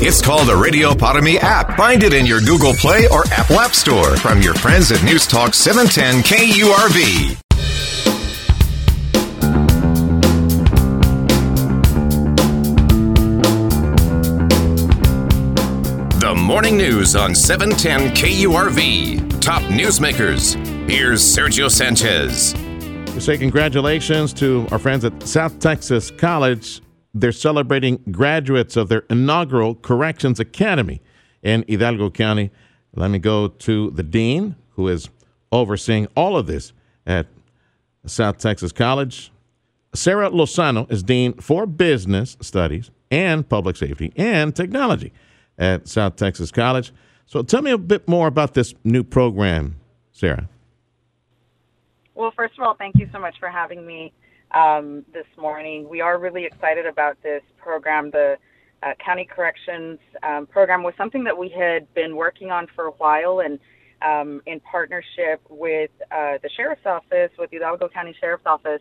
It's called the Radio Para app. Find it in your Google Play or Apple App Store from your friends at News Talk 710 KURV. The morning news on 710 KURV. Top newsmakers. Here's Sergio Sanchez. We say congratulations to our friends at South Texas College they're celebrating graduates of their inaugural Corrections Academy in Hidalgo County. Let me go to the dean, who is overseeing all of this at South Texas College. Sarah Lozano is Dean for Business Studies and Public Safety and Technology at South Texas College. So tell me a bit more about this new program, Sarah. Well, first of all, thank you so much for having me um, this morning. We are really excited about this program. The uh, County Corrections um, program was something that we had been working on for a while, and um, in partnership with uh, the Sheriff's Office, with the Hidalgo County Sheriff's Office,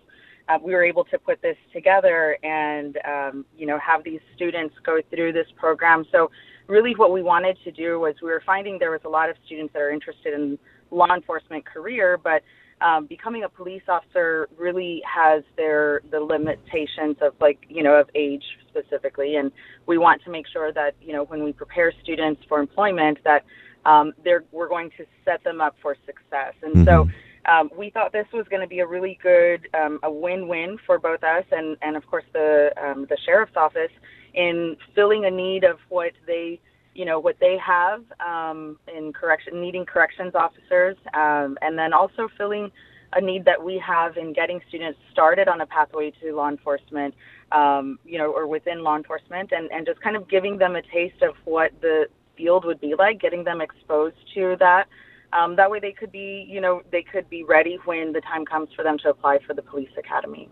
uh, we were able to put this together and um, you know have these students go through this program. So really, what we wanted to do was we were finding there was a lot of students that are interested in law enforcement career, but um, becoming a police officer really has their the limitations of like you know of age specifically, and we want to make sure that you know when we prepare students for employment that um, they're we're going to set them up for success, and mm-hmm. so. Um, we thought this was going to be a really good, um, a win-win for both us and, and of course the um, the sheriff's office in filling a need of what they you know what they have um, in correction, needing corrections officers, um, and then also filling a need that we have in getting students started on a pathway to law enforcement, um, you know, or within law enforcement, and and just kind of giving them a taste of what the field would be like, getting them exposed to that. Um, that way, they could be, you know, they could be ready when the time comes for them to apply for the police academy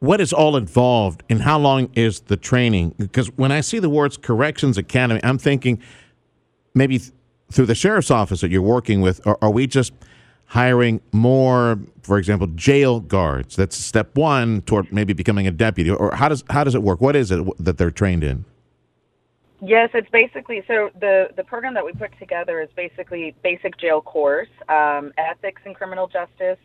what is all involved and how long is the training? Because when I see the words Corrections Academy, I'm thinking maybe th- through the sheriff's office that you're working with, or are we just hiring more, for example, jail guards? That's step one toward maybe becoming a deputy, or how does how does it work? What is it that they're trained in? Yes, it's basically so the the program that we put together is basically basic jail course, um, ethics and criminal justice,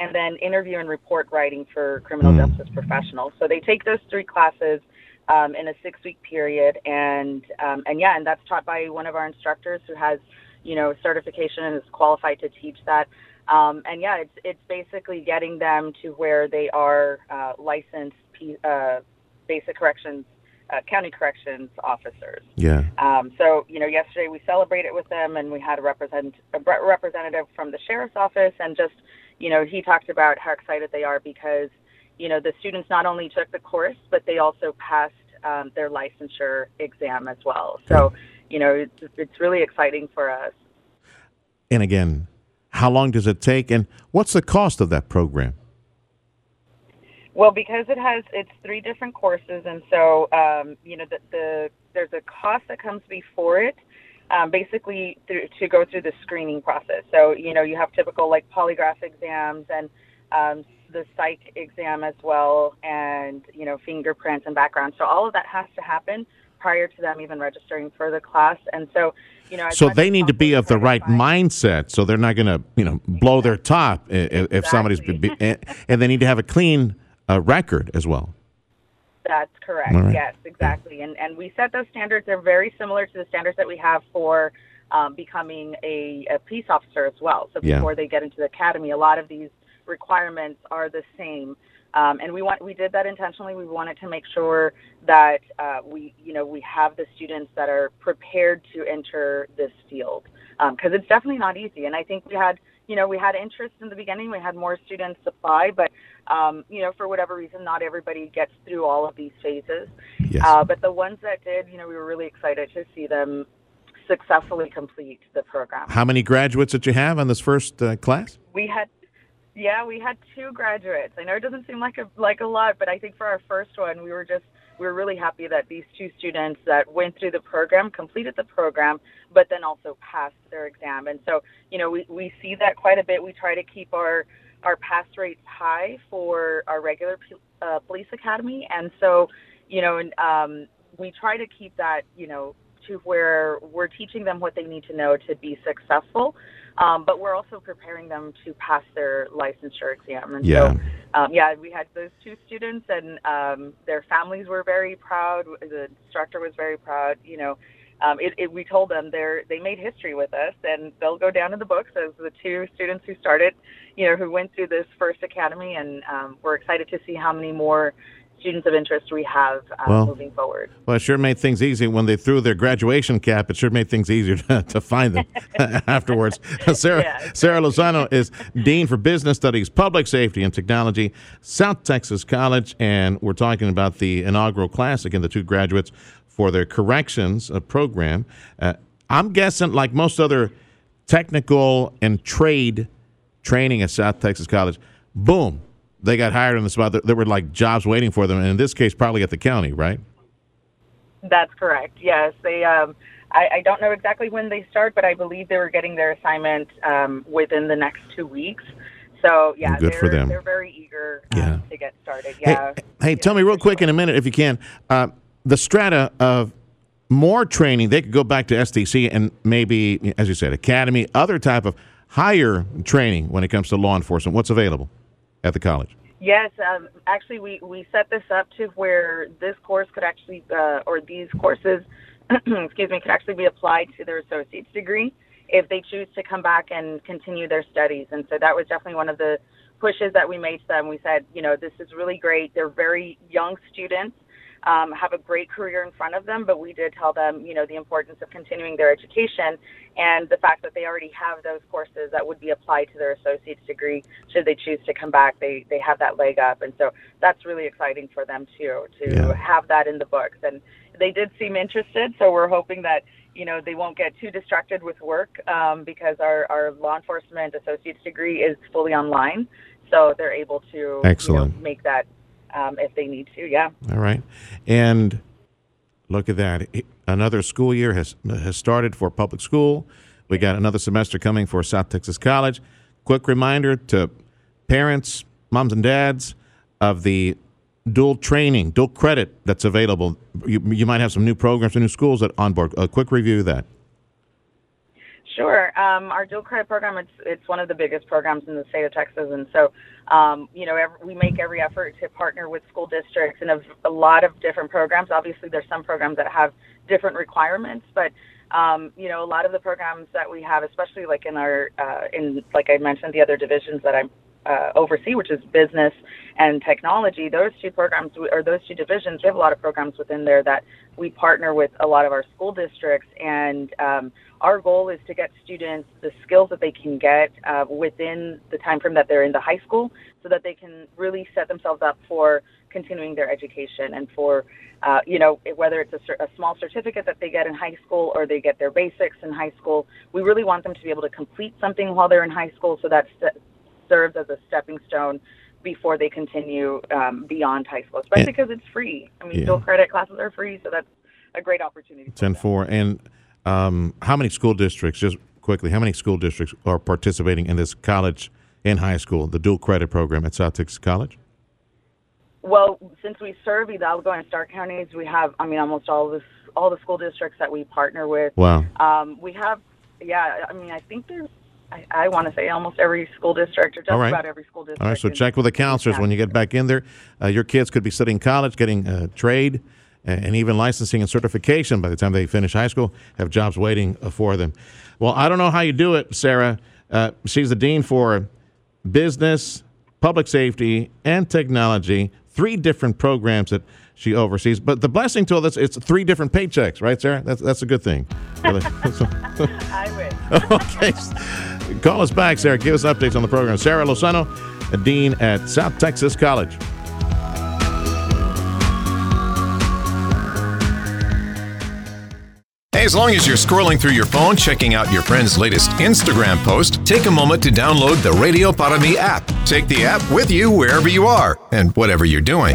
and then interview and report writing for criminal mm. justice professionals. So they take those three classes um, in a six week period, and um, and yeah, and that's taught by one of our instructors who has you know certification and is qualified to teach that. Um, and yeah, it's it's basically getting them to where they are uh, licensed uh, basic corrections uh, county corrections officers. Yeah. Um, so you know, yesterday we celebrated with them, and we had a represent a representative from the sheriff's office, and just you know, he talked about how excited they are because, you know, the students not only took the course, but they also passed um, their licensure exam as well. So, you know, it's, it's really exciting for us. And again, how long does it take, and what's the cost of that program? Well, because it has it's three different courses, and so um, you know the, the there's a cost that comes before it, um, basically through, to go through the screening process. So, you know, you have typical like polygraph exams and um, the psych exam as well, and, you know, fingerprints and background. So, all of that has to happen prior to them even registering for the class. And so, you know, so they need to be of the right mindset, so they're not going to, you know, blow their top if, exactly. if somebody's, be, and they need to have a clean uh, record as well. That's correct. Right. Yes, exactly. And and we set those standards. They're very similar to the standards that we have for um, becoming a, a, peace officer as well. So before yeah. they get into the academy, a lot of these requirements are the same. Um, and we want we did that intentionally. We wanted to make sure that uh, we you know we have the students that are prepared to enter this field because um, it's definitely not easy. And I think we had you know, we had interest in the beginning. We had more students apply, but um, you know, for whatever reason, not everybody gets through all of these phases. Yes. Uh, but the ones that did, you know, we were really excited to see them successfully complete the program. How many graduates did you have on this first uh, class? We had, yeah, we had two graduates. I know it doesn't seem like a like a lot, but I think for our first one, we were just we were really happy that these two students that went through the program completed the program, but then also passed their exam. And so, you know, we we see that quite a bit. We try to keep our our pass rates high for our regular uh, police academy, and so, you know, um, we try to keep that, you know, to where we're teaching them what they need to know to be successful, um, but we're also preparing them to pass their licensure exam. And yeah. so, um, yeah, we had those two students, and um, their families were very proud. The instructor was very proud. You know, um, it, it, we told them they they made history with us, and they'll go down in the books as the two students who started, you know, who went through this first academy, and um, we're excited to see how many more students of interest we have uh, well, moving forward. Well, it sure made things easy when they threw their graduation cap. It sure made things easier to, to find them afterwards. Sarah yeah, Sarah Lozano is Dean for Business Studies, Public Safety, and Technology, South Texas College, and we're talking about the inaugural class again. The two graduates for their corrections program. Uh, I'm guessing, like most other technical and trade training at South Texas College, boom, they got hired on the spot. There were like jobs waiting for them, and in this case, probably at the county, right? That's correct. Yes, they. Um, I, I don't know exactly when they start, but I believe they were getting their assignment um, within the next two weeks. So yeah, good for them. They're very eager um, yeah. to get started. Yeah. Hey, hey tell me real quick sure. in a minute, if you can, uh, the strata of more training. They could go back to STC and maybe, as you said, academy, other type of higher training when it comes to law enforcement. What's available? at the college? Yes, um, actually, we, we set this up to where this course could actually, uh, or these courses, excuse me, could actually be applied to their associate's degree if they choose to come back and continue their studies. And so that was definitely one of the pushes that we made to them. We said, you know, this is really great. They're very young students um, have a great career in front of them, but we did tell them, you know, the importance of continuing their education and the fact that they already have those courses that would be applied to their associate's degree should they choose to come back. They they have that leg up, and so that's really exciting for them too to yeah. have that in the books. And they did seem interested, so we're hoping that you know they won't get too distracted with work um, because our our law enforcement associate's degree is fully online, so they're able to excellent you know, make that um, if they need to. Yeah. All right, and look at that. Another school year has has started for public school. We got another semester coming for South Texas College. Quick reminder to parents, moms and dads of the dual training, dual credit that's available. You, you might have some new programs and new schools that onboard. A quick review of that. Sure. Um, our dual credit program, it's, it's one of the biggest programs in the state of Texas. And so, um, you know, every, we make every effort to partner with school districts and a, a lot of different programs. Obviously, there's some programs that have different requirements, but, um, you know, a lot of the programs that we have, especially like in our, uh, in, like I mentioned, the other divisions that I'm uh, oversee, which is business and technology, those two programs or those two divisions, we have a lot of programs within there that we partner with a lot of our school districts. And um, our goal is to get students the skills that they can get uh, within the time frame that they're in the high school so that they can really set themselves up for continuing their education and for, uh, you know, whether it's a, a small certificate that they get in high school or they get their basics in high school, we really want them to be able to complete something while they're in high school so that serves as a stepping stone before they continue um, beyond high school, especially because it's free. I mean, yeah. dual credit classes are free, so that's a great opportunity. Ten four, and um, how many school districts? Just quickly, how many school districts are participating in this college and high school, the dual credit program at South Texas College? Well, since we serve Hidalgo and Starr counties, we have, I mean, almost all the all the school districts that we partner with. Wow. Um, we have, yeah. I mean, I think there's I, I want to say almost every school district or just right. about every school district. All right, so check with the counselors when you get back in there. Uh, your kids could be studying college, getting uh, trade, and even licensing and certification by the time they finish high school, have jobs waiting uh, for them. Well, I don't know how you do it, Sarah. Uh, she's the dean for business, public safety, and technology, three different programs that she oversees. But the blessing to all this, it's three different paychecks, right, Sarah? That's, that's a good thing. I wish. okay. Call us back, Sarah. Give us updates on the program. Sarah Lozano, a dean at South Texas College. Hey, As long as you're scrolling through your phone checking out your friend's latest Instagram post, take a moment to download the Radio Para Mi app. Take the app with you wherever you are and whatever you're doing.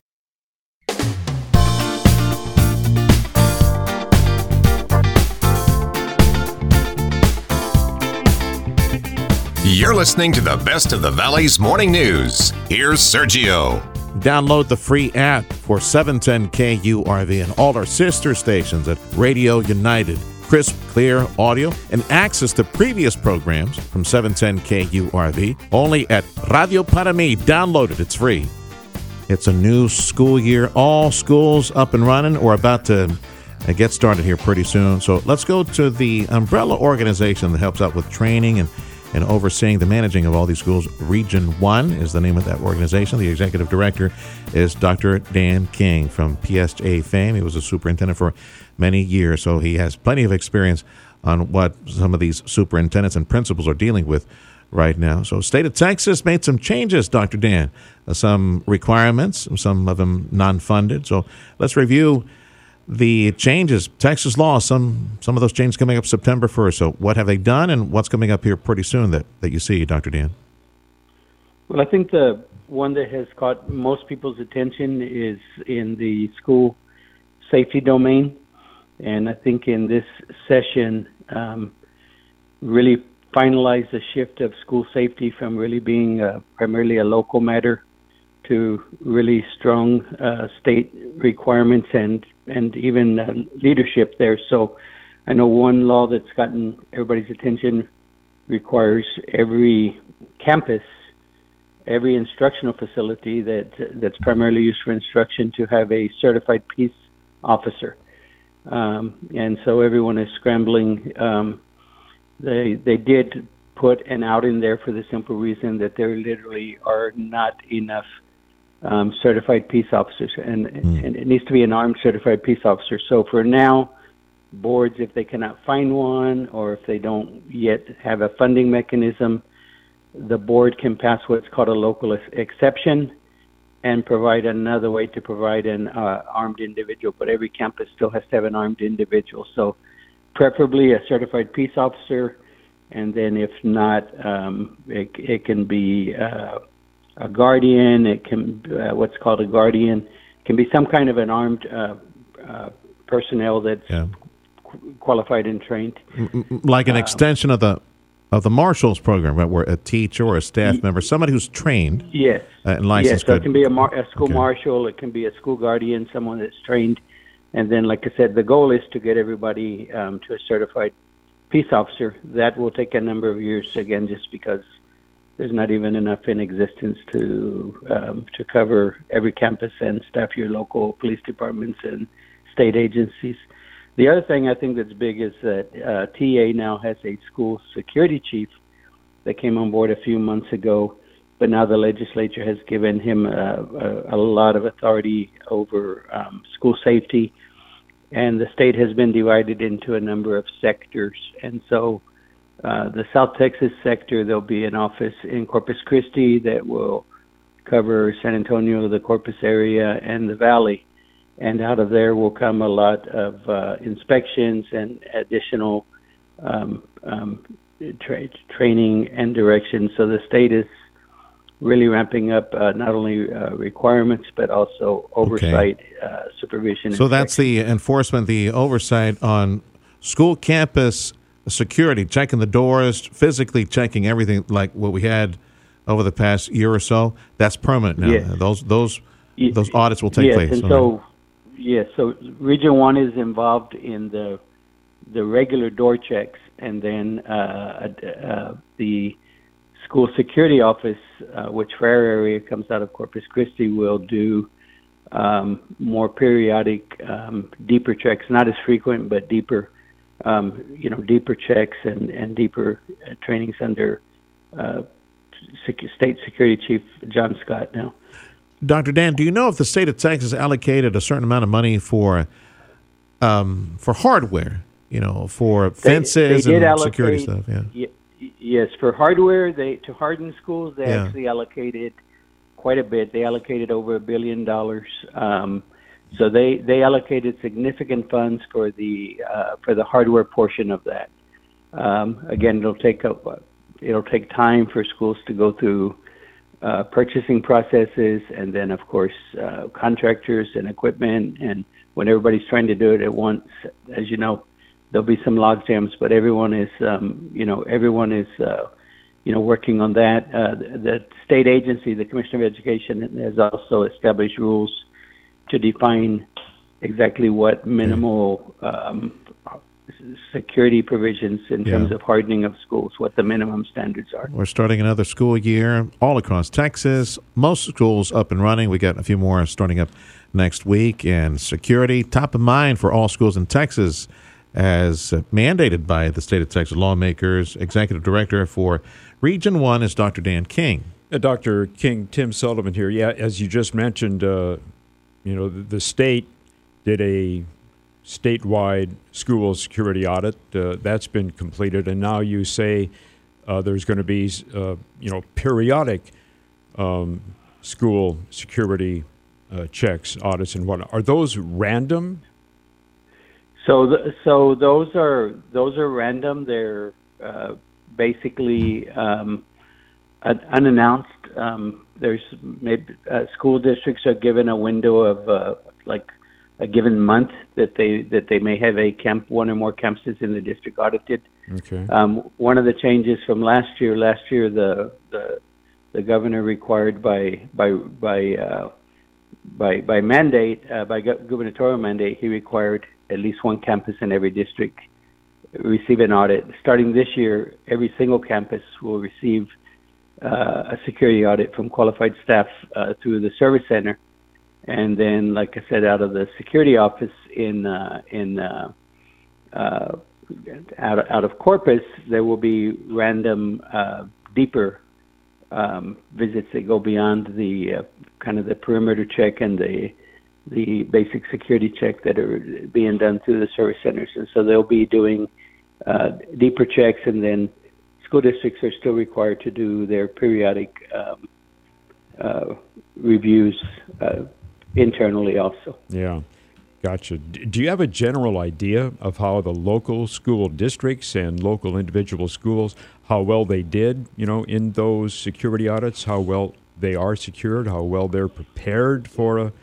You're listening to the best of the Valley's morning news. Here's Sergio. Download the free app for 710 KURV and all our sister stations at Radio United. Crisp, clear audio and access to previous programs from 710 KURV only at Radio Para Mi. Download it, it's free. It's a new school year. All schools up and running or about to uh, get started here pretty soon. So let's go to the umbrella organization that helps out with training and and overseeing the managing of all these schools. Region 1 is the name of that organization. The executive director is Dr. Dan King from PSJ fame. He was a superintendent for many years, so he has plenty of experience on what some of these superintendents and principals are dealing with right now. So, state of Texas made some changes, Dr. Dan, uh, some requirements, some of them non-funded. So, let's review the changes, Texas law, some some of those changes coming up September 1st. So, what have they done, and what's coming up here pretty soon that, that you see, Dr. Dan? Well, I think the one that has caught most people's attention is in the school safety domain. And I think in this session, um, really finalized the shift of school safety from really being uh, primarily a local matter to really strong uh, state requirements and and even uh, leadership there. So I know one law that's gotten everybody's attention requires every campus, every instructional facility that that's primarily used for instruction to have a certified peace officer. Um, and so everyone is scrambling. Um, they they did put an out in there for the simple reason that there literally are not enough um, certified peace officers, and, mm. and it needs to be an armed certified peace officer. So for now, boards, if they cannot find one or if they don't yet have a funding mechanism, the board can pass what's called a local exception and provide another way to provide an uh, armed individual. But every campus still has to have an armed individual. So preferably a certified peace officer, and then if not, um, it, it can be uh, a guardian. It can uh, what's called a guardian. It can be some kind of an armed uh, uh, personnel that's yeah. qu- qualified and trained, like an um, extension of the of the marshals program, right, where a teacher or a staff y- member, somebody who's trained, yes, uh, and licensed. Yes, so it can be a, mar- a school okay. marshal. It can be a school guardian, someone that's trained. And then, like I said, the goal is to get everybody um, to a certified peace officer. That will take a number of years, again, just because there's not even enough in existence to um, to cover every campus and staff your local police departments and state agencies. The other thing I think that's big is that uh, TA now has a school security chief that came on board a few months ago, but now the legislature has given him a, a, a lot of authority over um, school safety, and the state has been divided into a number of sectors, and so uh, the South Texas sector, there'll be an office in Corpus Christi that will cover San Antonio, the Corpus area, and the Valley. And out of there will come a lot of uh, inspections and additional um, um, tra- training and direction. So the state is really ramping up uh, not only uh, requirements but also oversight, okay. uh, supervision. So that's the enforcement, the oversight on school campus security, checking the doors, physically checking everything like what we had over the past year or so. That's permanent now. Yes. Those those those audits will take yes, place. And so, yes, so Region One is involved in the the regular door checks, and then uh, uh, the school security office, uh, which for our area comes out of Corpus Christi, will do um, more periodic, um, deeper checks, not as frequent, but deeper um, you know, deeper checks and, and deeper uh, trainings under uh, State Security Chief John Scott now. Dr. Dan, do you know if the state of Texas allocated a certain amount of money for um, for hardware? You know, for fences they, they and allocate, security stuff. Yeah. Y- yes, for hardware, they to harden schools, they Yeah. actually allocated quite a bit. They allocated over a billion dollars. Um, so they they allocated significant funds for the uh, for the hardware portion of that. Um, again, it'll take a, it'll take time for schools to go through uh, purchasing processes, and then of course uh, contractors and equipment. And when everybody's trying to do it at once, as you know, there'll be some log jams. But everyone is, um, you know, everyone is, uh, you know, working on that. Uh, the, state agency, the Commissioner of Education, has also established rules to define exactly what minimal um, security provisions in Yeah. terms of hardening of schools, what the minimum standards are. We're starting another school year all across Texas. Most schools up and running. We got a few more starting up next week. And security, top of mind for all schools in Texas, as uh, mandated by the state of Texas lawmakers. Executive Director for Region 1 is Dr. Dan King. Uh, Dr. King, Tim Sullivan here. Yeah, as you just mentioned, uh, you know, the, the state did a statewide school security audit. Uh, that's been completed, and now you say uh, there's going to be, uh, you know, periodic um, school security uh, checks, audits, and whatnot. Are those random? So, th- so those are those are random. They're uh, basically um, un- unannounced. Um, there's maybe uh, school districts are given a window of uh, like a given month that they that they may have a camp, one or more campuses in the district audited. Okay. Um, one of the changes from last year, last year the the, the governor required by by by uh, by by mandate uh, by gu- gubernatorial mandate, he required at least one campus in every district receive an audit. Starting this year, every single campus will receive a security audit from qualified staff uh, through the service center, and then, like I said, out of the security office in uh, in uh, uh, out out of Corpus, there will be random, uh, deeper um, visits that go beyond the uh, kind of the perimeter check and the the basic security check that are being done through the service centers, and so they'll be doing uh, deeper checks, and then school districts are still required to do their periodic um, uh, reviews uh, internally also. Yeah, gotcha. D- Do you have a general idea of how the local school districts and local individual schools, how well they did, you know, in those security audits, how well they are secured, how well they're prepared for a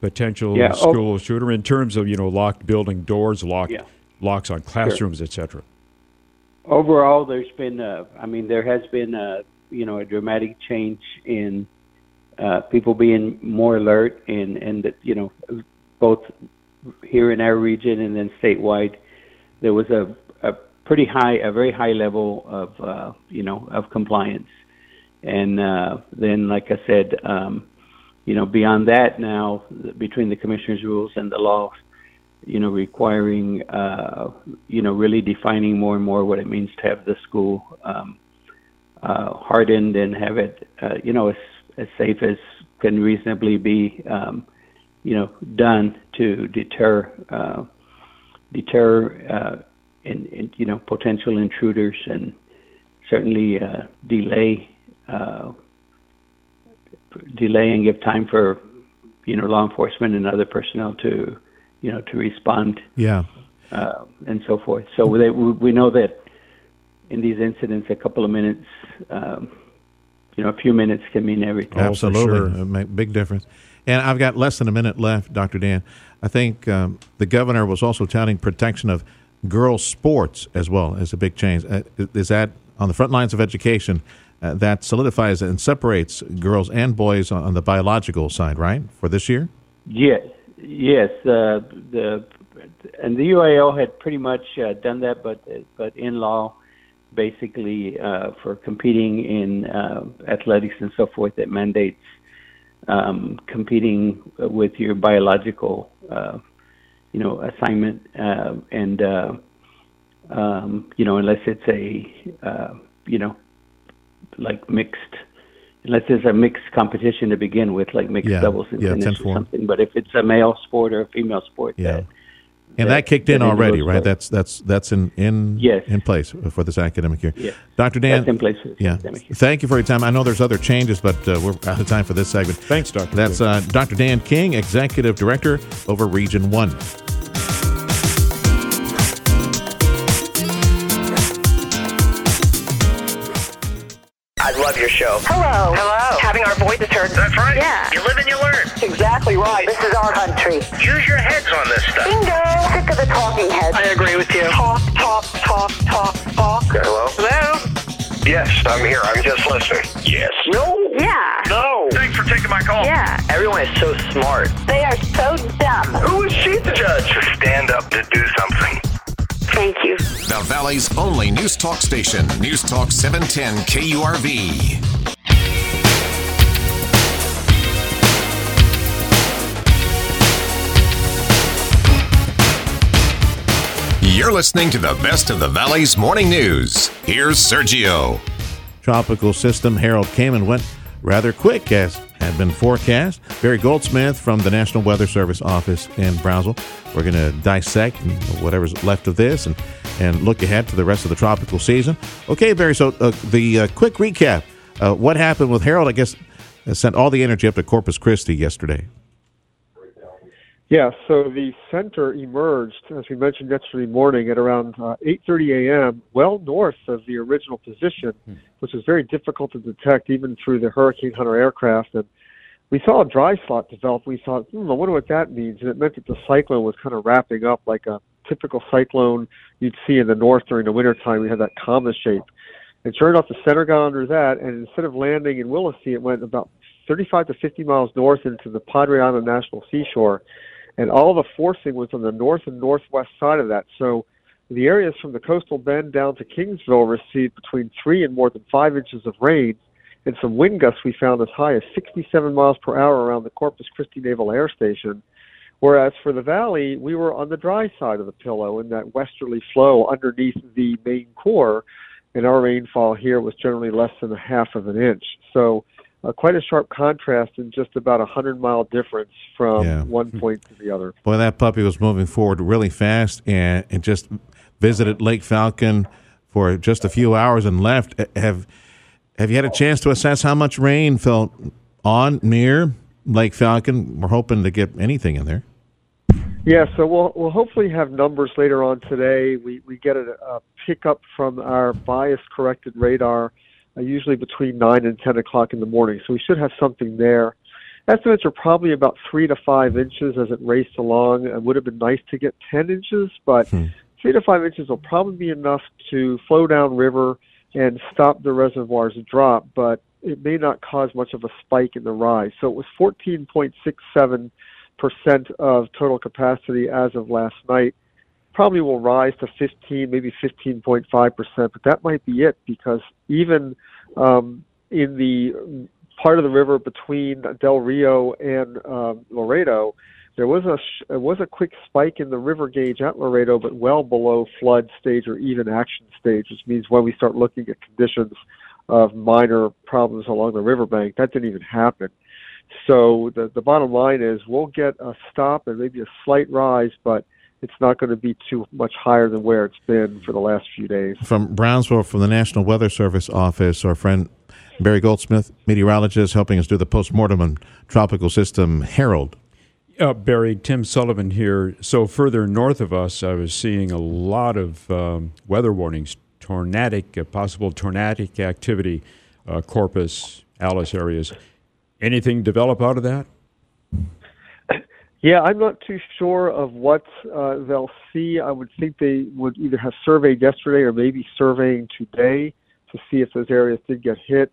potential Yeah, oh- school shooter in terms of, you know, locked building doors, locked Yeah. locks on classrooms, etc. overall there's been uh, i mean there has been a you know a dramatic change in uh, people being more alert and and that, you know both here in our region and then statewide there was a a pretty high a very high level of uh, you know of compliance. And uh, then like i said um, you know beyond that now between the commissioner's rules and the law you know, requiring, uh, you know, really defining more and more what it means to have the school um, uh, hardened and have it, uh, you know, as, as safe as can reasonably be, um, you know, done to deter, uh, deter, uh, in, in, you know, potential intruders and certainly uh, delay, uh, delay and give time for, you know, law enforcement and other personnel to you know, to respond Yeah. uh, and so forth. So they, we we know that in these incidents, a couple of minutes, um, you know, a few minutes can mean everything. Oh, Absolutely. sure. It make big difference. And I've got less than a minute left, Dr. Dan. I think um, the governor was also touting protection of girls' sports as well as a big change. Uh, is that on the front lines of education? Uh, that solidifies and separates girls and boys on, on the biological side, right, for this year? Yes, yes. Uh, the and the UIL had pretty much uh, done that, but but in law, basically uh, for competing in uh, athletics and so forth, it mandates um, competing with your biological, uh, you know, assignment, uh, and uh, um, you know, unless it's a, uh, you know, like mixed unless there's a mixed competition to begin with, like mixed Yeah, doubles and yeah, tennis 10-4. or something. But if it's a male sport or a female sport, Yeah. that, And that- that kicked in that already, right? sport. That's that's that's in in Yes. in place for this academic year. Yes. Dr. Dan, That's in place for this yeah. academic year. Thank you for your time. I know there's other changes, but uh, we're out of time for this segment. Thanks, Dr. That's uh, Dr. Dan King, Executive Director over Region One. Show. Hello. Hello. Having our voices heard. That's right. Yeah. You live and you learn. That's exactly right. This is our country. Use your heads on this stuff. Bingo. Sick of the talking heads. I agree with you. Talk, talk, talk, talk, talk. Hello? Hello? Yes, I'm here. I'm just listening. Yes. No. Yeah. No. Thanks for taking my call. Yeah. Everyone is so smart. They are so dumb. Who is she to judge? To stand up to do something. Thank you. The Valley's only news talk station, News Talk 710 KURV. You're listening to the best of the Valley's morning news. Here's Sergio. Tropical system Harold came and went rather quick, as had been forecast. Barry Goldsmith from the National Weather Service office in Brownsville. We're going to dissect whatever's left of this and, and look ahead to the rest of the tropical season. Okay, Barry, so uh, the uh, quick recap. Uh, what happened with Harold, I guess, uh, sent all the energy up to Corpus Christi yesterday. Yeah, so the center emerged, as we mentioned yesterday morning, at around uh, 8:30 a.m., well north of the original position, which was very difficult to detect even through the Hurricane Hunter aircraft. And we saw a dry slot develop. We thought, hmm, I wonder what that means. And it meant that the cyclone was kind of wrapping up like a typical cyclone you'd see in the north during the wintertime. We had that comma shape. And sure enough, the center got under that, and instead of landing in Willacy, it went about 35 to 50 miles north into the Padre Island National Seashore and all the forcing was on the north and northwest side of that. So the areas from the coastal bend down to Kingsville received between three and more than five inches of rain, and some wind gusts we found as high as 67 miles per hour around the Corpus Christi Naval Air Station. Whereas for the valley, we were on the dry side of the pillow in that westerly flow underneath the main core, and our rainfall here was generally less than a half of an inch. So uh, quite a sharp contrast and just about a hundred mile difference from Yeah. one point to the other. Boy, that puppy was moving forward really fast and, and just visited Lake Falcon for just a few hours and left. Uh, Have Have you had a chance to assess how much rain fell on near Lake Falcon? We're hoping to get anything in there. Yeah, so we'll we'll hopefully have numbers later on today. We we get a, a pickup from our bias corrected radar, Uh, usually between nine and ten o'clock in the morning. So we should have something there. Estimates are probably about three to five inches as it raced along. It would have been nice to get ten inches, but hmm. three to five inches will probably be enough to flow down river and stop the reservoir's drop, but it may not cause much of a spike in the rise. So it was 14.67 percent of total capacity as of last night. Probably will rise to 15, maybe 15.5 percent, but that might be it because even um, in the part of the river between Del Rio and um, Laredo, there was a sh- there was a quick spike in the river gauge at Laredo, but well below flood stage or even action stage, which means when we start looking at conditions of minor problems along the riverbank, that didn't even happen. So the the bottom line is we'll get a stop and maybe a slight rise, but it's not going to be too much higher than where it's been for the last few days. From Brownsville, from the National Weather Service office, our friend Barry Goldsmith, meteorologist, helping us do the postmortem on tropical system Harold. Uh, Barry, Tim Sullivan here. So further north of us, I was seeing a lot of um, weather warnings, tornadic, uh, possible tornadic activity, uh, Corpus, Alice areas. Anything develop out of that? Yeah, I'm not too sure of what uh, they'll see. I would think they would either have surveyed yesterday or maybe surveying today to see if those areas did get hit.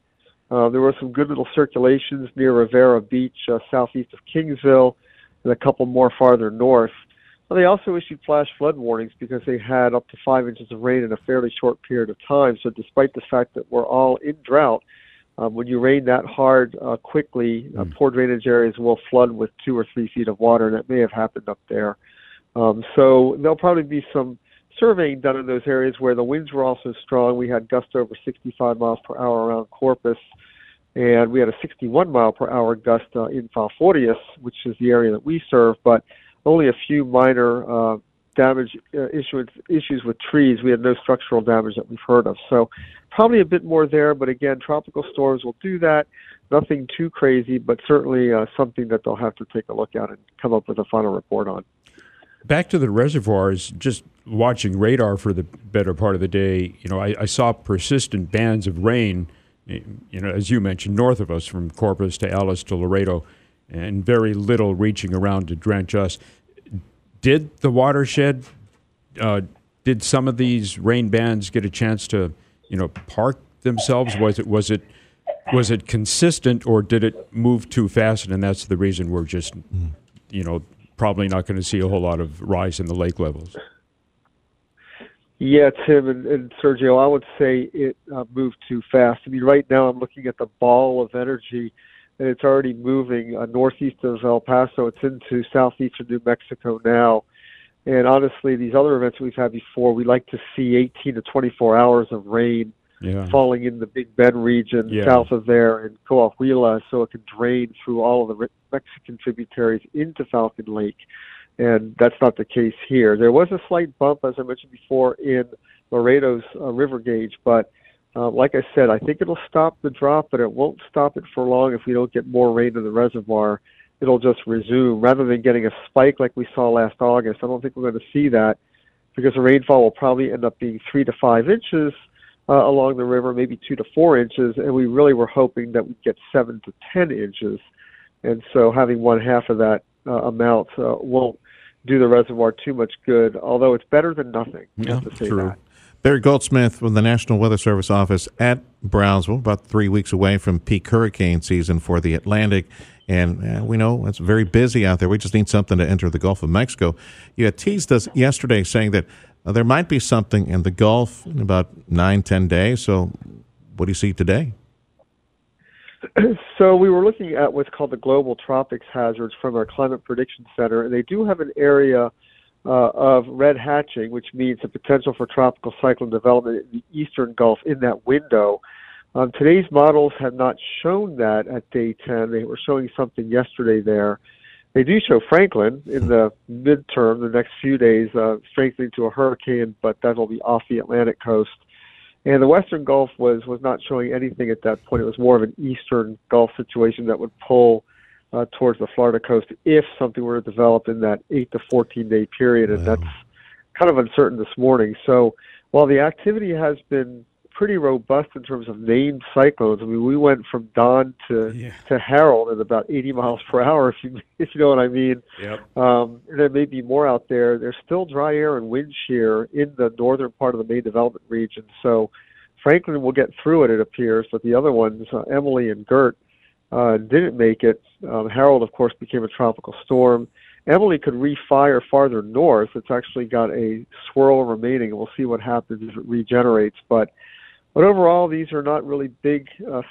Uh, there were some good little circulations near Riviera Beach, uh, southeast of Kingsville, and a couple more farther north. Well, they also issued flash flood warnings because they had up to five inches of rain in a fairly short period of time. So, despite the fact that we're all in drought, um, when you rain that hard uh, quickly, uh, poor drainage areas will flood with two or three feet of water, and that may have happened up there. Um, so there'll probably be some surveying done in those areas where the winds were also strong. We had gusts over 65 miles per hour around Corpus. and we had a 61 mile per hour gust uh, in Falfurrias, which is the area that we serve, but only a few minor uh, damage uh, issues, issues with trees. We had no structural damage that we've heard of. So probably a bit more there, but again, tropical storms will do that. Nothing too crazy, but certainly uh, something that they'll have to take a look at and come up with a final report on. Back to the reservoirs, just watching radar for the better part of the day, you know, I, I saw persistent bands of rain, you know, as you mentioned, north of us from Corpus to Alice to Laredo, and very little reaching around to drench us. Did the watershed, uh, did some of these rain bands get a chance to, you know, park themselves? Was it was it was it consistent, or did it move too fast, and that's the reason we're just, you know, probably not going to see a whole lot of rise in the lake levels? Yeah, Tim and, and Sergio, I would say it uh, moved too fast. I mean, right now I'm looking at the ball of energy, and it's already moving uh, northeast of El Paso. It's into southeastern New Mexico now. And honestly, these other events we've had before, we like to see 18 to 24 hours of rain Yeah. falling in the Big Bend region Yeah. south of there and Coahuila so it can drain through all of the Mexican tributaries into Falcon Lake. And that's not the case here. There was a slight bump, as I mentioned before, in Laredo's uh, river gauge, but uh, like I said, I think it'll stop the drop, but it won't stop it for long if we don't get more rain in the reservoir. It'll just resume rather than getting a spike like we saw last August. I don't think we're going to see that because the rainfall will probably end up being three to five inches uh, along the river, maybe two to four inches, and we really were hoping that we'd get seven to ten inches. And so having one half of that uh, amount uh, won't do the reservoir too much good, although it's better than nothing. I have to say true. that. Barry Goldsmith from the National Weather Service office at Brownsville, about three weeks away from peak hurricane season for the Atlantic. And uh, we know it's very busy out there. We just need something to enter the Gulf of Mexico. You had teased us yesterday saying that uh, there might be something in the Gulf in about nine, ten days. So, what do you see today? so we were looking at what's called the global tropics hazards from our climate prediction center, and they do have an area uh, of red hatching, which means the potential for tropical cyclone development in the eastern Gulf in that window. Um, today's models have not shown that at day 10. They were showing something yesterday there. They do show Franklin in the midterm, the next few days, uh, strengthening to a hurricane, but that'll be off the Atlantic coast. And the Western Gulf was was not showing anything at that point. It was more of an Eastern Gulf situation that would pull uh, towards the Florida coast if something were to develop in that eight to fourteen day period, and that's kind of uncertain this morning. So while the activity has been pretty robust in terms of named cyclones, I mean we went from Don to to Harold at about 80 miles per hour, if you if you know what I mean. Yep. Um, there may be more out there. There's still dry air and wind shear in the northern part of the main development region. So Franklin will get through it, it appears, but the other ones, uh, Emily and Gert, uh, didn't make it. Um, Harold, of course, became a tropical storm. Emily could refire farther north. It's actually got a swirl remaining, and we'll see what happens if it regenerates. But but overall, these are not really big uh,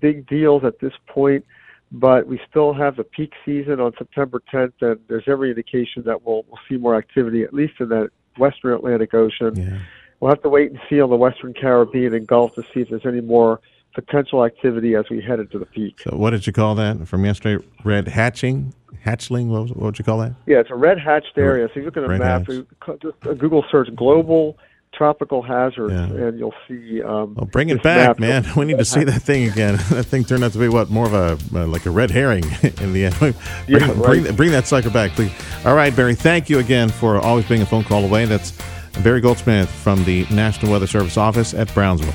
big deals at this point. But we still have the peak season on September 10th, and there's every indication that we'll, we'll see more activity, at least in that western Atlantic Ocean. Yeah. We'll have to wait and see on the western Caribbean and Gulf to see if there's any more potential activity as we headed to the peak. So, what did you call that from yesterday? Red hatching, hatchling. What, was, what would you call that? Yeah, it's a red hatched area. So if you look at a Red map, hatch. just a Google search global tropical hazards, Yeah. and you'll see. Um, Well, bring it back, man. We need to see that thing again. that thing turned out to be what more of a uh, like a red herring in the end. bring, Yeah, bring, bring that sucker back, please. All right, Barry. Thank you again for always being a phone call away. That's Barry Goldsmith from the National Weather Service office at Brownsville.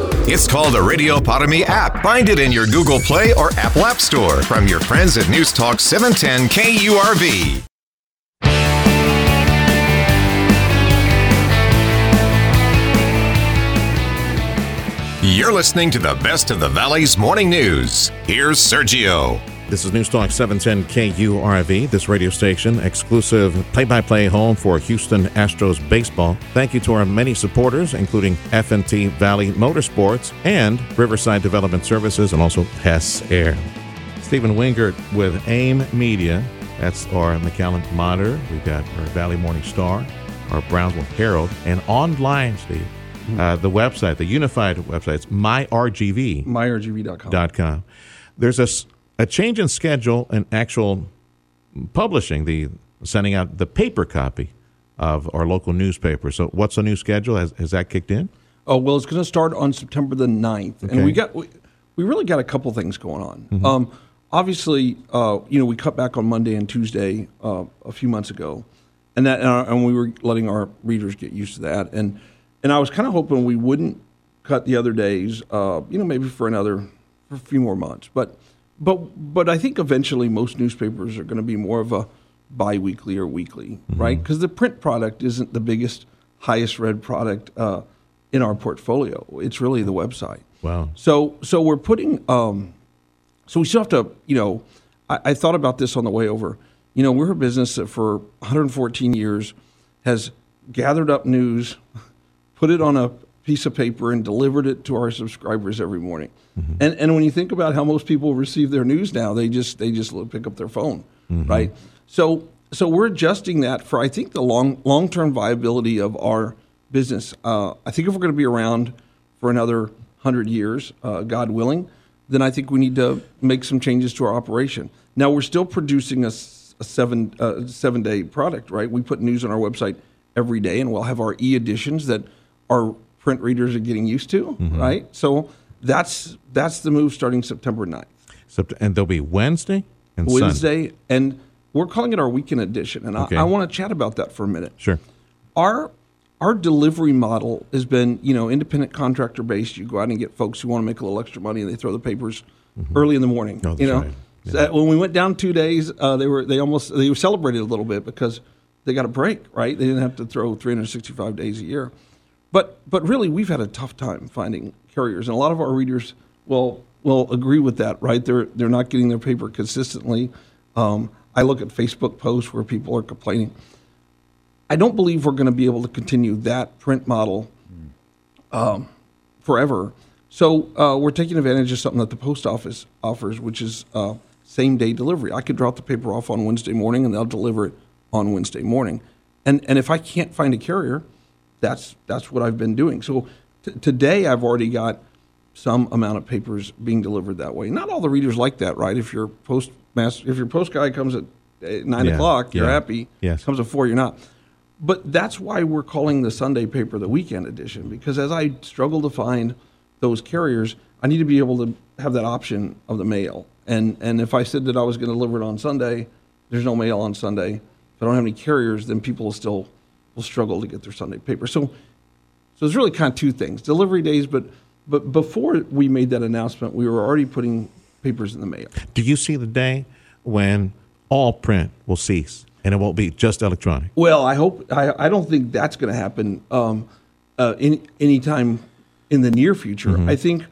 It's called the Radio app. Find it in your Google Play or Apple App Store from your friends at News Talk 710 KURV. You're listening to the best of the Valley's morning news. Here's Sergio. This is News Talk 710 KURV, this radio station, exclusive play by play home for Houston Astros baseball. Thank you to our many supporters, including FNT Valley Motorsports and Riverside Development Services, and also Hess Air. Stephen Wingert with AIM Media. That's our McAllen Monitor. We've got our Valley Morning Star, our Brownsville Herald, and online, Steve, uh, the website, the unified website, it's myrgv myrgv.com. dot com. There's a, a change in schedule and actual publishing, the sending out the paper copy of our local newspaper. So, what's the new schedule? Has, has that kicked in? Oh well, it's going to start on September the 9th. Okay. and we got we, we really got a couple things going on. Um, obviously, uh, you know, we cut back on Monday and Tuesday uh, a few months ago, and that and, our, and we were letting our readers get used to that. And and I was kind of hoping we wouldn't cut the other days, uh, you know, maybe for another for a few more months. But but but I think eventually most newspapers are going to be more of a biweekly or weekly, right? Because the print product isn't the biggest, highest read product uh, in our portfolio. It's really the website. Wow. So so we're putting. Um, so we still have to, you know, I, I thought about this on the way over. You know, we're a business that for 114 years has gathered up news, put it on a piece of paper, and delivered it to our subscribers every morning. And and when you think about how most people receive their news now, they just they just pick up their phone, right? So so we're adjusting that for I think the long long term viability of our business. Uh, I think if we're going to be around for another hundred years, uh, God willing, then I think we need to make some changes to our operation. Now we're still producing a seven uh, seven day product, right? We put news on our website every day, and we'll have our e editions that our print readers are getting used to, right? So that's that's the move starting September 9th. Sept- and there'll be Wednesday and Sunday. Wednesday, and we're calling it our weekend edition. And Okay. I, I want to chat about that for a minute. Sure. Our our delivery model has been, you know, independent contractor based. You go out and get folks who want to make a little extra money, and they throw the papers early in the morning. Oh, you know, right. So that- when we went down two days, uh, they were they almost they celebrated a little bit because they got a break, right? They didn't have to throw 365 days a year. But but really, we've had a tough time finding carriers, and a lot of our readers will will agree with that, right? They're they're not getting their paper consistently. Um, I look at Facebook posts where people are complaining. I don't believe we're going to be able to continue that print model um, forever. So uh, we're taking advantage of something that the post office offers, which is uh, same day delivery. I could drop the paper off on Wednesday morning, and they'll deliver it on Wednesday morning. And and if I can't find a carrier, that's that's what I've been doing. So t- today I've already got some amount of papers being delivered that way. Not all the readers like that, right? If your post master, if your post guy comes at nine Yeah, o'clock, you're yeah. happy. Yes. Comes at four, you're not. But that's why we're calling the Sunday paper the weekend edition because as I struggle to find those carriers, I need to be able to have that option of the mail. And and if I said that I was going to deliver it on Sunday, there's no mail on Sunday. If I don't have any carriers, then people will still will struggle to get their Sunday paper. So so it's really kind of two things: delivery days, but but before we made that announcement, we were already putting papers in the mail. Do you see the day when all print will cease and it won't be just electronic? Well, I hope I, I don't think that's going to happen um, uh, any anytime in the near future. I think,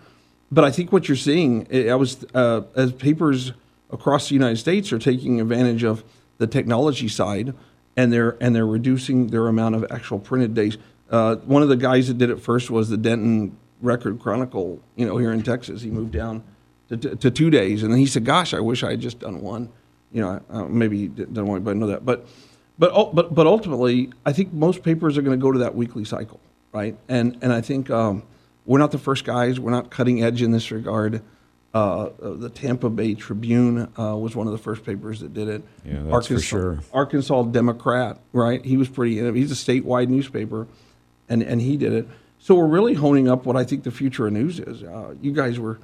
but I think what you're seeing, I I was uh, as papers across the United States are taking advantage of the technology side, and they're and they're reducing their amount of actual printed days. Uh, one of the guys that did it first was the Denton Record Chronicle, you know, here in Texas. He moved down to, to, to two days, and he said, "Gosh, I wish I had just done one." You know, uh, maybe he didn't want anybody to know that, but but but but ultimately, I think most papers are going to go to that weekly cycle, right? And and I think um, we're not the first guys. We're not cutting edge in this regard. Uh, uh, the Tampa Bay Tribune uh, was one of the first papers that did it. Yeah, that's for sure. Arkansas Democrat, right? He was pretty. He's a statewide newspaper, and and he did it. So we're really honing up what I think the future of news is. Uh, you guys were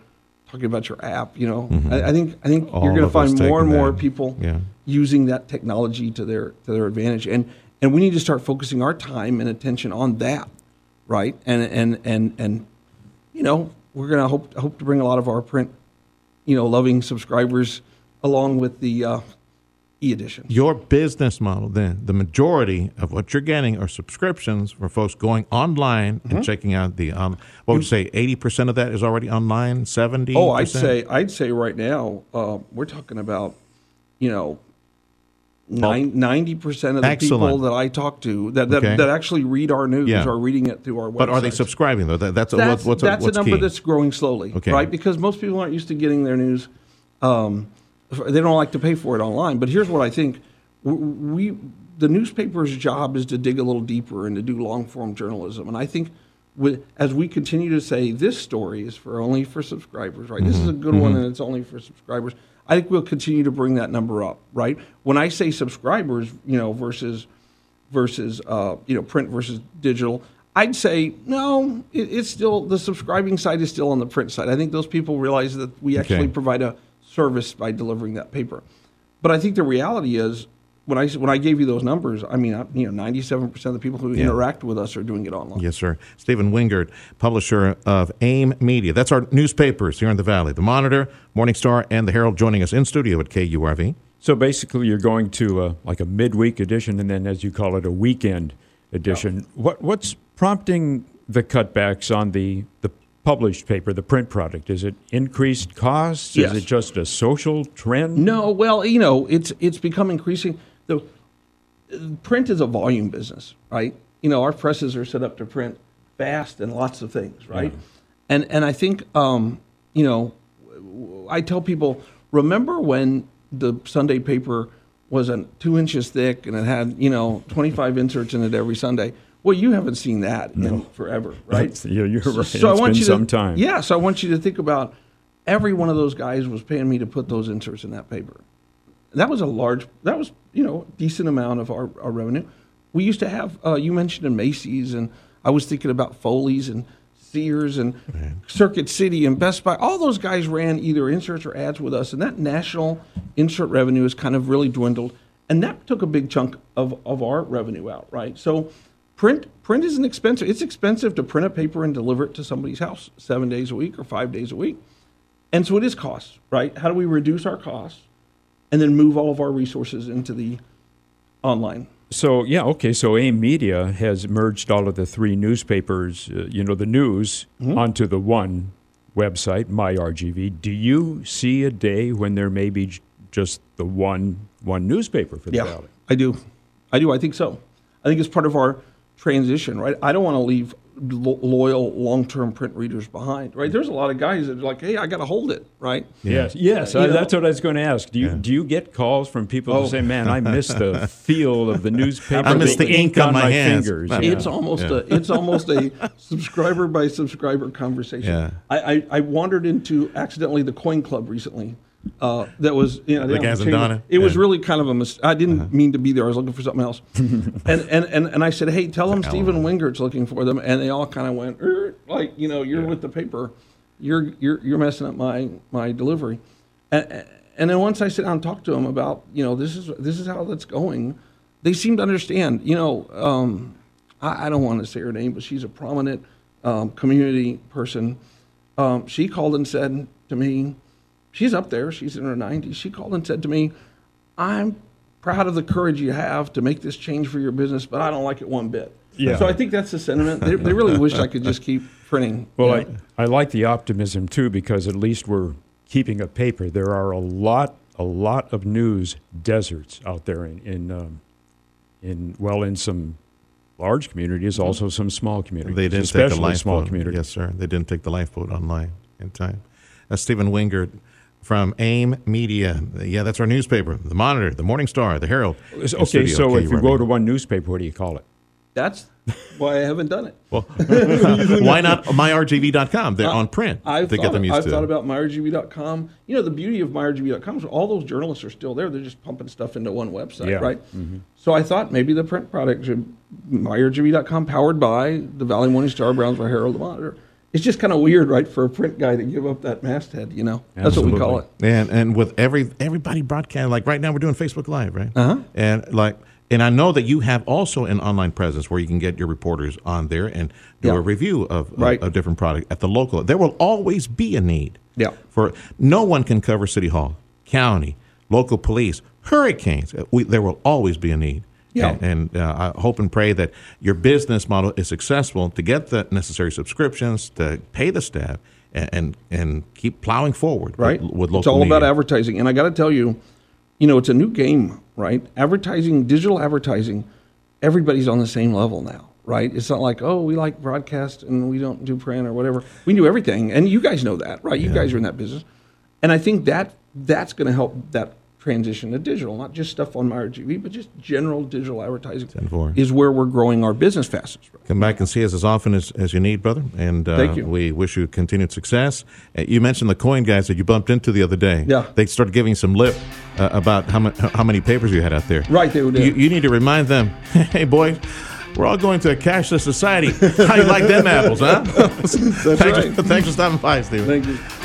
talking about your app. You know, I, I think I think All you're going to find more and more that. people Yeah. using that technology to their to their advantage, and and we need to start focusing our time and attention on that, right? And and and and you know, we're going to hope hope to bring a lot of our print, you know, loving subscribers along with the uh, e-edition. Your business model, then, the majority of what you're getting are subscriptions for folks going online Mm-hmm. and checking out the. Um, what would you say? Eighty percent of that is already online. Seventy. Oh, I'd say I'd say right now uh, we're talking about, you know, ninety percent of the people that I talk to that that, Okay. that actually read our news Yeah. are reading it through our website. But are they subscribing though? That, that's, a, That's, what's, that's what's a number key? that's growing slowly, Okay. right? Because most people aren't used to getting their news. Um, they don't like to pay for it online. But here's what I think: we the newspaper's job is to dig a little deeper and to do long form journalism. And I think with, as we continue to say, this story is for only for subscribers, right? This is a Mm-hmm. good one, and it's only for subscribers. I think we'll continue to bring that number up, right? When I say subscribers, you know, versus versus uh, you know print versus digital. I'd say no. It, it's still the subscribing side is still on the print side. I think those people realize that we actually Okay. provide a service by delivering that paper. But I think the reality is when I when I gave you those numbers, I mean, I- you know, ninety seven percent of the people who interact with us are doing it online. Yes, sir. Stephen Wingard, publisher of AIM Media. That's our newspapers here in the Valley. The Monitor, Morning Star, and the Herald joining us in studio at KURV. So basically, you're going to uh, like a midweek edition, and then, as you call it, a weekend edition. What what's prompting the cutbacks on the the published paper, the print product? Is it increased costs? Yes. Is it just a social trend? No, well, you know, it's it's become increasing. The print is a volume business, right? You know, our presses are set up to print fast and lots of things, right? And and I think, um, you know, I tell people, remember when the Sunday paper was a two inches thick and it had you know twenty five inserts in it every Sunday. Well, you haven't seen that in forever, right? That's- yeah, you're right. So I It's want been you some time. Yeah, so I want you to think about every one of those guys was paying me to put those inserts in that paper. That was a large, that was you know decent amount of our, our revenue. We used to have uh, you mentioned in Macy's, and I was thinking about Foley's and Sears and Circuit City and Best Buy. All those guys ran either inserts or ads with us, and that national insert revenue has kind of really dwindled, and that took a big chunk of, of our revenue out, right? So print print isn't expensive. It's expensive to print a paper and deliver it to somebody's house seven days a week or five days a week. And so it is costs, right? How do we reduce our costs and then move all of our resources into the online? So yeah, okay. So AIM Media has merged all of the three newspapers, uh, you know, the news, Mm-hmm. onto the one website, MyRGV. Do you see a day when there may be j- just the one one newspaper for the Yeah, Valley? I do. I do. I think so. I think it's part of our transition, right? I don't want to leave lo- loyal long-term print readers behind, right? There's a lot of guys that are like, "Hey, I got to hold it," right? Yes, yes. You I- that's what I was going to ask. Do you do you get calls from people Oh. who say, "Man, I miss the feel of the newspaper. I miss the ink on my hands." fingers." Yeah. It's almost a it's almost a subscriber by subscriber conversation. Yeah. I, I, I wandered into accidentally the Coin Club recently. Uh, that was you know The guys in Donna? It was really kind of a mistake. I didn't Uh-huh. mean to be there. I was looking for something else. and, and and and I said, hey, tell them Stephen Wingard's looking for them, and they all kind of went "Er," like you know you're with the paper, you're you're you're messing up my my delivery. And, and then once I sit down and talk to them about you know this is this is how that's going, they seem to understand. You know, um, I, I don't want to say her name, but she's a prominent um, community person. Um, she called and said to me, she's up there, she's in her 90s. She called and said to me, I'm proud of the courage you have to make this change for your business, but I don't like it one bit. Yeah. So I think that's the sentiment. They, they really wish I could just keep printing. Well, you know. I, I like the optimism too because at least we're keeping a paper. There are a lot, a lot of news deserts out there in, in, um, in well, in some large communities, also some small communities. They didn't take the lifeboat. small communities. Yes, sir. They didn't take the lifeboat online in time. That's Stephen Wingard from AIM Media. Yeah, that's our newspaper. The Monitor, the Morning Star, the Herald. Okay, studio so at if you KURV. go to one newspaper, what do you call it? that's why I haven't done it. well, why not myrgv.com? They're on print I've, to thought, get them used I've to. thought about myrgv.com. You know, the beauty of myrgv.com is all those journalists are still there. They're just pumping stuff into one website, Yeah. right? Mm-hmm. So I thought maybe the print product should myrgv.com powered by the Valley Morning Star, Brownsville Herald, the Monitor. It's just kind of weird, right, for a print guy to give up that masthead, you know? That's what we call it. Absolutely. And and with every everybody broadcast like right now we're doing Facebook Live, right? Uh-huh. And like and I know that you have also an online presence where you can get your reporters on there and do Yeah. a review of, Right. of different product at the local. There will always be a need. Yeah. For no one can cover city hall, county, local police, hurricanes. Uh, We, there will always be a need. Yeah. And, and uh, I hope and pray that your business model is successful to get the necessary subscriptions, to pay the staff, and and, and keep plowing forward right? with, with local it's all about advertising, and I got to tell you, you know, it's a new game, right? Advertising, digital advertising, everybody's on the same level now, right? It's not like oh, we like broadcast and we don't do print or whatever. We do everything, and you guys know that, right? You guys are in that business, and I think that that's going to help that transition to digital, not just stuff on MyRGV, but just general digital advertising is where we're growing our business fastest. Come back and see us as often as, as you need, brother. And uh, Thank you. we wish you continued success. Uh, you mentioned the coin guys that you bumped into the other day. Yeah. They started giving some lip uh, about how, how many papers you had out there. Right, they did. You, you need to remind them, hey, boy. we're all going to a cashless society. How you like them apples, huh? Thanks, right. For, thanks for stopping by, Steven. Thank you.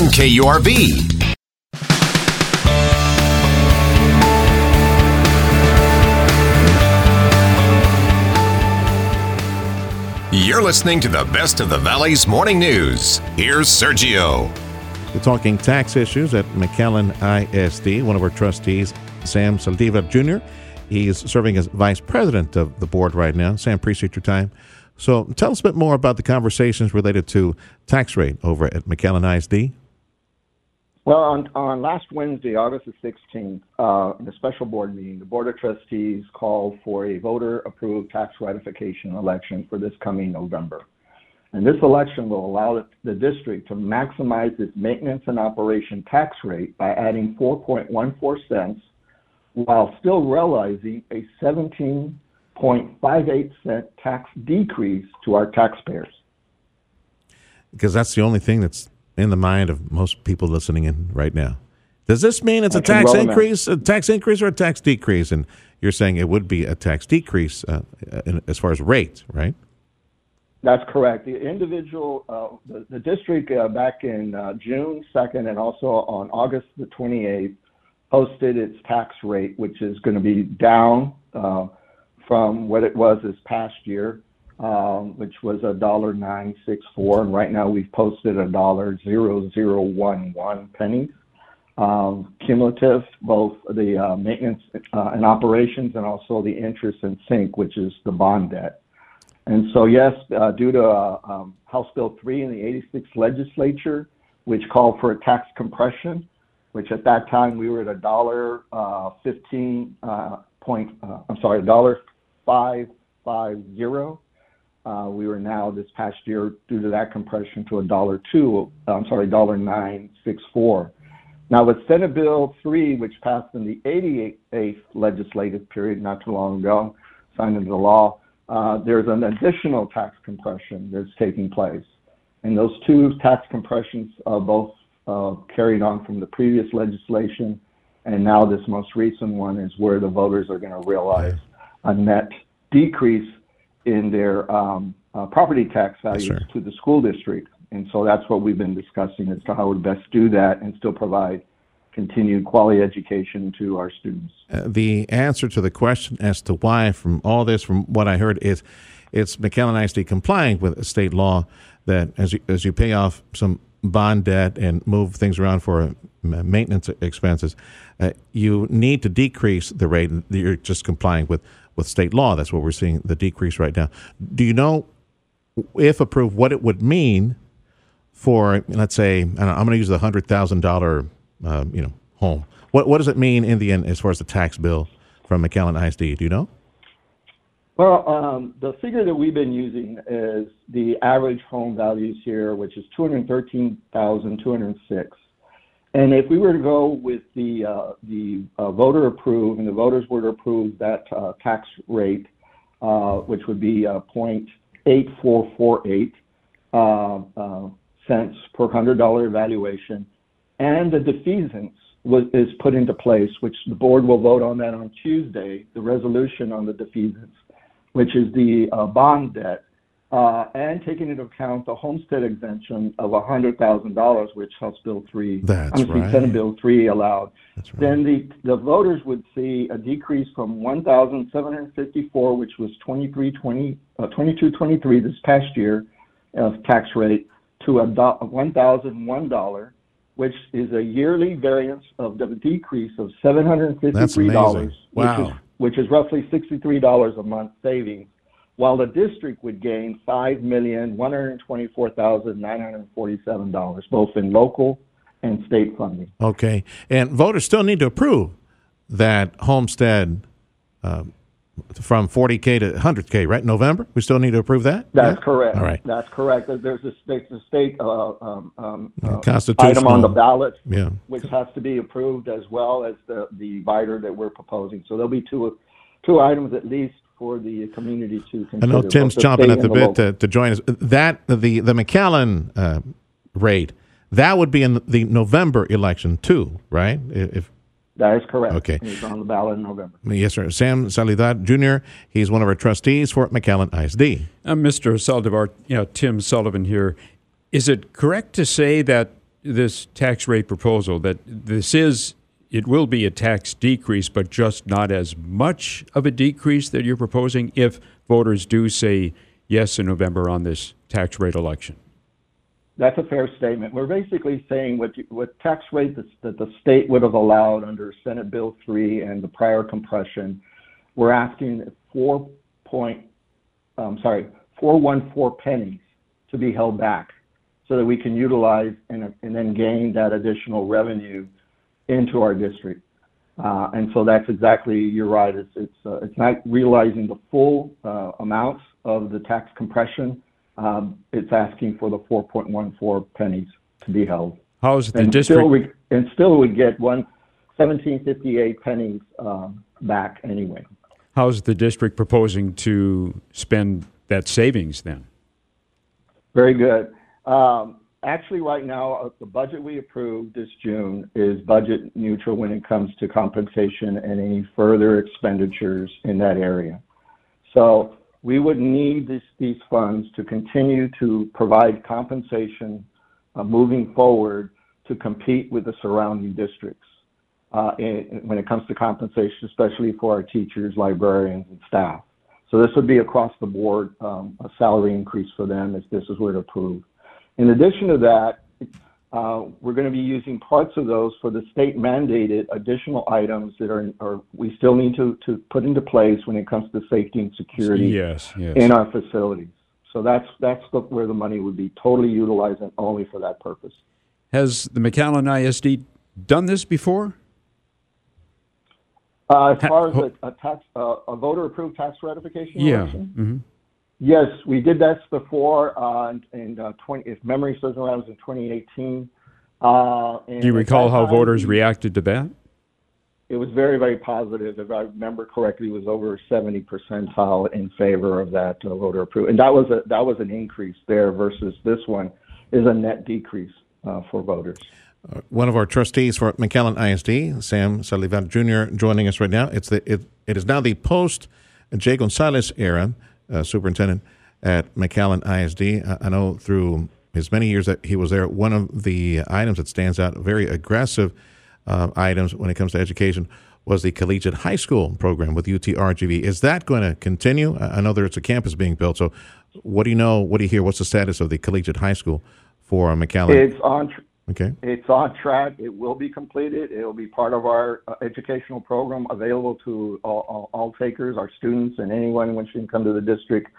KURV. You're listening to the best of the Valley's morning news. Here's Sergio. We're talking tax issues at McAllen ISD. One of our trustees, Sam Saldivar Jr., he's serving as vice president of the board right now. Sam, appreciate your time. So tell us a bit more about the conversations related to tax rate over at McAllen ISD. Well, on, on last Wednesday, August the 16th, uh, in a special board meeting, the Board of Trustees called for a voter-approved tax ratification election for this coming November. And this election will allow the district to maximize its maintenance and operation tax rate by adding 4.14 cents while still realizing a 17.58 cent tax decrease to our taxpayers. Because that's the only thing that's in the mind of most people listening in right now. Does this mean it's a I can tax increase, a tax increase, or a tax decrease? And you're saying it would be a tax decrease uh, in, as far as rate, right? That's correct. The individual, uh, the, the district uh, back in uh, June 2nd and also on August the 28th posted its tax rate, which is going to be down uh, from what it was this past year, um, which was $1.964, and right now we've posted $1.0011 um, cumulative, both the uh, maintenance uh, and operations and also the interest in sink, which is the bond debt. And so Yes, uh, due to um, House Bill 3 in the 86 legislature, which called for a tax compression, which at that time we were at $1.15, i'm sorry, $1.55 euro, we were now this past year due to that compression to a dollar two. uh, I'm sorry, dollar nine six four. Now with Senate Bill 3, which passed in the 88th legislative period not too long ago, signed into law, uh, there's an additional tax compression that's taking place. And those two tax compressions are both uh, carried on from the previous legislation. And now this most recent one is where the voters are going to realize a net decrease in their um, uh, property tax values sir. to the school district. And so that's what we've been discussing as to how we best do that and still provide continued quality education to our students. Uh, the answer to the question as to why, from all this, from what I heard, is it's McAllen ISD complying with state law that as you, as you pay off some bond debt and move things around for uh, maintenance expenses, uh, you need to decrease the rate. You're just complying with, with state law. That's what we're seeing the decrease right now. Do you know, if approved, what it would mean for, let's say, I'm going to use the hundred thousand dollar, uh, you know, home. What what does it mean in the end as far as the tax bill from McAllen ISD? Do you know? Well, um, the figure that we've been using is the average home values here, which is two hundred thirteen thousand two hundred six. And if we were to go with the uh, the uh, voter approved, and the voters were to approve that uh, tax rate, uh, which would be uh, 0.8448 uh, uh, cents per hundred dollar evaluation, and the defeasance was, is put into place, which the board will vote on that on Tuesday. The resolution on the defeasance, which is the bond debt, and taking into account the homestead exemption of $100,000, which House Bill 3, That's I'm right. Senate Bill 3 allowed, That's right. then the, the voters would see a decrease from 1,754, which was 2320, uh, 2223 this past year, of tax rate, to a do- $1,001, which is a yearly variance of the decrease of $753, That's amazing. Wow. which is which is roughly $63 a month savings, while the district would gain $5,124,947, both in local and state funding. Okay. And voters still need to approve that homestead um, from 40K to 100K, right? November? We still need to approve that? That's Yeah? correct. All right. That's correct. There's a state, a state uh, um, um, uh, Constitutional. item on the ballot, Yeah. which has to be approved as well as the the divider that we're proposing. So there'll be two two items at least for the community to consider. I know Tim's the chomping at the and bit to, to join us. That the the McAllen uh, rate that would be in the November election too, right? If That is correct. Okay. It's on the ballot in November. yes, sir. Sam Saldivar Jr. He's one of our trustees for McAllen ISD. Uh, Mr. Saldivar, you know, Tim Sullivan here. Is it correct to say that this tax rate proposal, that this is, it will be a tax decrease, but just not as much of a decrease that you're proposing if voters do say yes in November on this tax rate election? That's a fair statement. We're basically saying what you, what tax rate that, that the state would have allowed under Senate Bill 3 and the prior compression, we're asking 4 point, um, sorry, 414 pennies to be held back so that we can utilize and, and then gain that additional revenue into our district. Uh, and so that's exactly, you're right, it's, it's, uh, it's not realizing the full uh, amounts of the tax compression. Um, it's asking for the 4.14 pennies to be held. How's the and district? Still we, and still we get one 1758 pennies um, back anyway. How's the district proposing to spend that savings then? Very good. Um, actually, right now, uh, the budget we approved this June is budget neutral when it comes to compensation and any further expenditures in that area. So we would need this, these funds to continue to provide compensation uh, moving forward to compete with the surrounding districts uh, in, when it comes to compensation, especially for our teachers, librarians, and staff. So this would be across the board um, a salary increase for them if this is were approved. In addition to that, uh, we're going to be using parts of those for the state mandated additional items that are, are we still need to, to put into place when it comes to safety and security Yes, yes. in our facilities. So that's that's the, where the money would be totally utilized and only for that purpose. Has the McAllen ISD done this before? Uh, as far as a, a tax, uh, a voter approved tax ratification Yeah. election, hmm Yes, we did that before, uh, in, uh, 20, if memory serves me right, it was in 2018. Uh, and Do you recall how time, voters reacted to that? It was very, very positive. If I remember correctly, it was over 70 percentile in favor of that uh, voter approval. And that was a, that was an increase there versus this one is a net decrease uh, for voters. One of our trustees for McAllen ISD, Sam Saldivar Jr., joining us right now. It's the it, it is now the post Jay Gonzalez era uh, superintendent at McAllen ISD. I, I know through his many years that he was there, one of the items that stands out, very aggressive uh, items when it comes to education, was the collegiate high school program with UTRGV. Is that going to continue? I know there's a campus being built. So, what do you know? What do you hear? What's the status of the collegiate high school for McAllen? It's on. Tr- okay. It's on track. It will be completed. It will be part of our uh, educational program available to all, all, all takers, our students, and anyone wishing to come to the district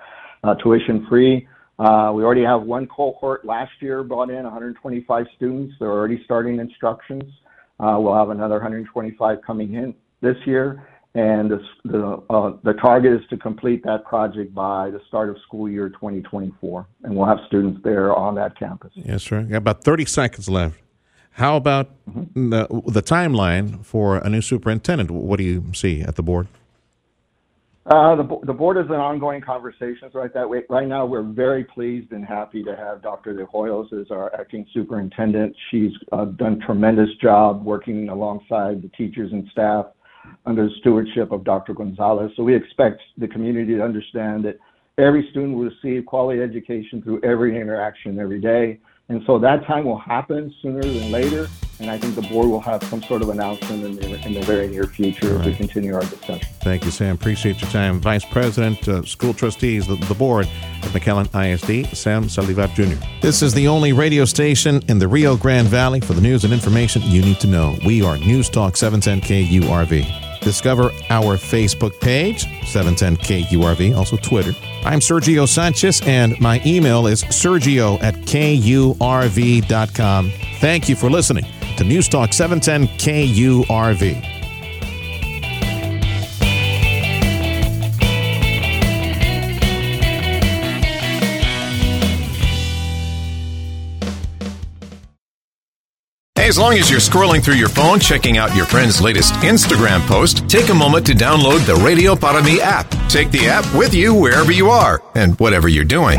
uh, tuition free. Uh, we already have one cohort last year brought in 125 students. They're already starting instructions. Uh, we'll have another 125 coming in this year. And the, the, uh, the target is to complete that project by the start of school year 2024. And we'll have students there on that campus. Yes, sir. Got about 30 seconds left. How about the, the timeline for a new superintendent? What do you see at the board? Uh, the, the board is in ongoing conversations right that way. Right now, we're very pleased and happy to have Dr. De Hoyos as our acting superintendent. She's uh, done a tremendous job working alongside the teachers and staff under the stewardship of Dr. Gonzalez. So we expect the community to understand that every student will receive quality education through every interaction every day. And so that time will happen sooner than later. And I think the board will have some sort of announcement in the, in the very near future as we continue our discussion. Thank you, Sam. Appreciate your time. Vice President, uh, School Trustees, the, the board at McAllen ISD, Sam Saldivar Jr. This is the only radio station in the Rio Grande Valley for the news and information you need to know. We are News Talk 710 KURV. Discover our Facebook page, 710 KURV, also Twitter. I'm Sergio Sanchez, and my email is sergio at kurv.com. Thank you for listening to News Talk 710 KURV. Hey, as long as you're scrolling through your phone, checking out your friend's latest Instagram post, take a moment to download the Radio Para Mi app. Take the app with you wherever you are and whatever you're doing.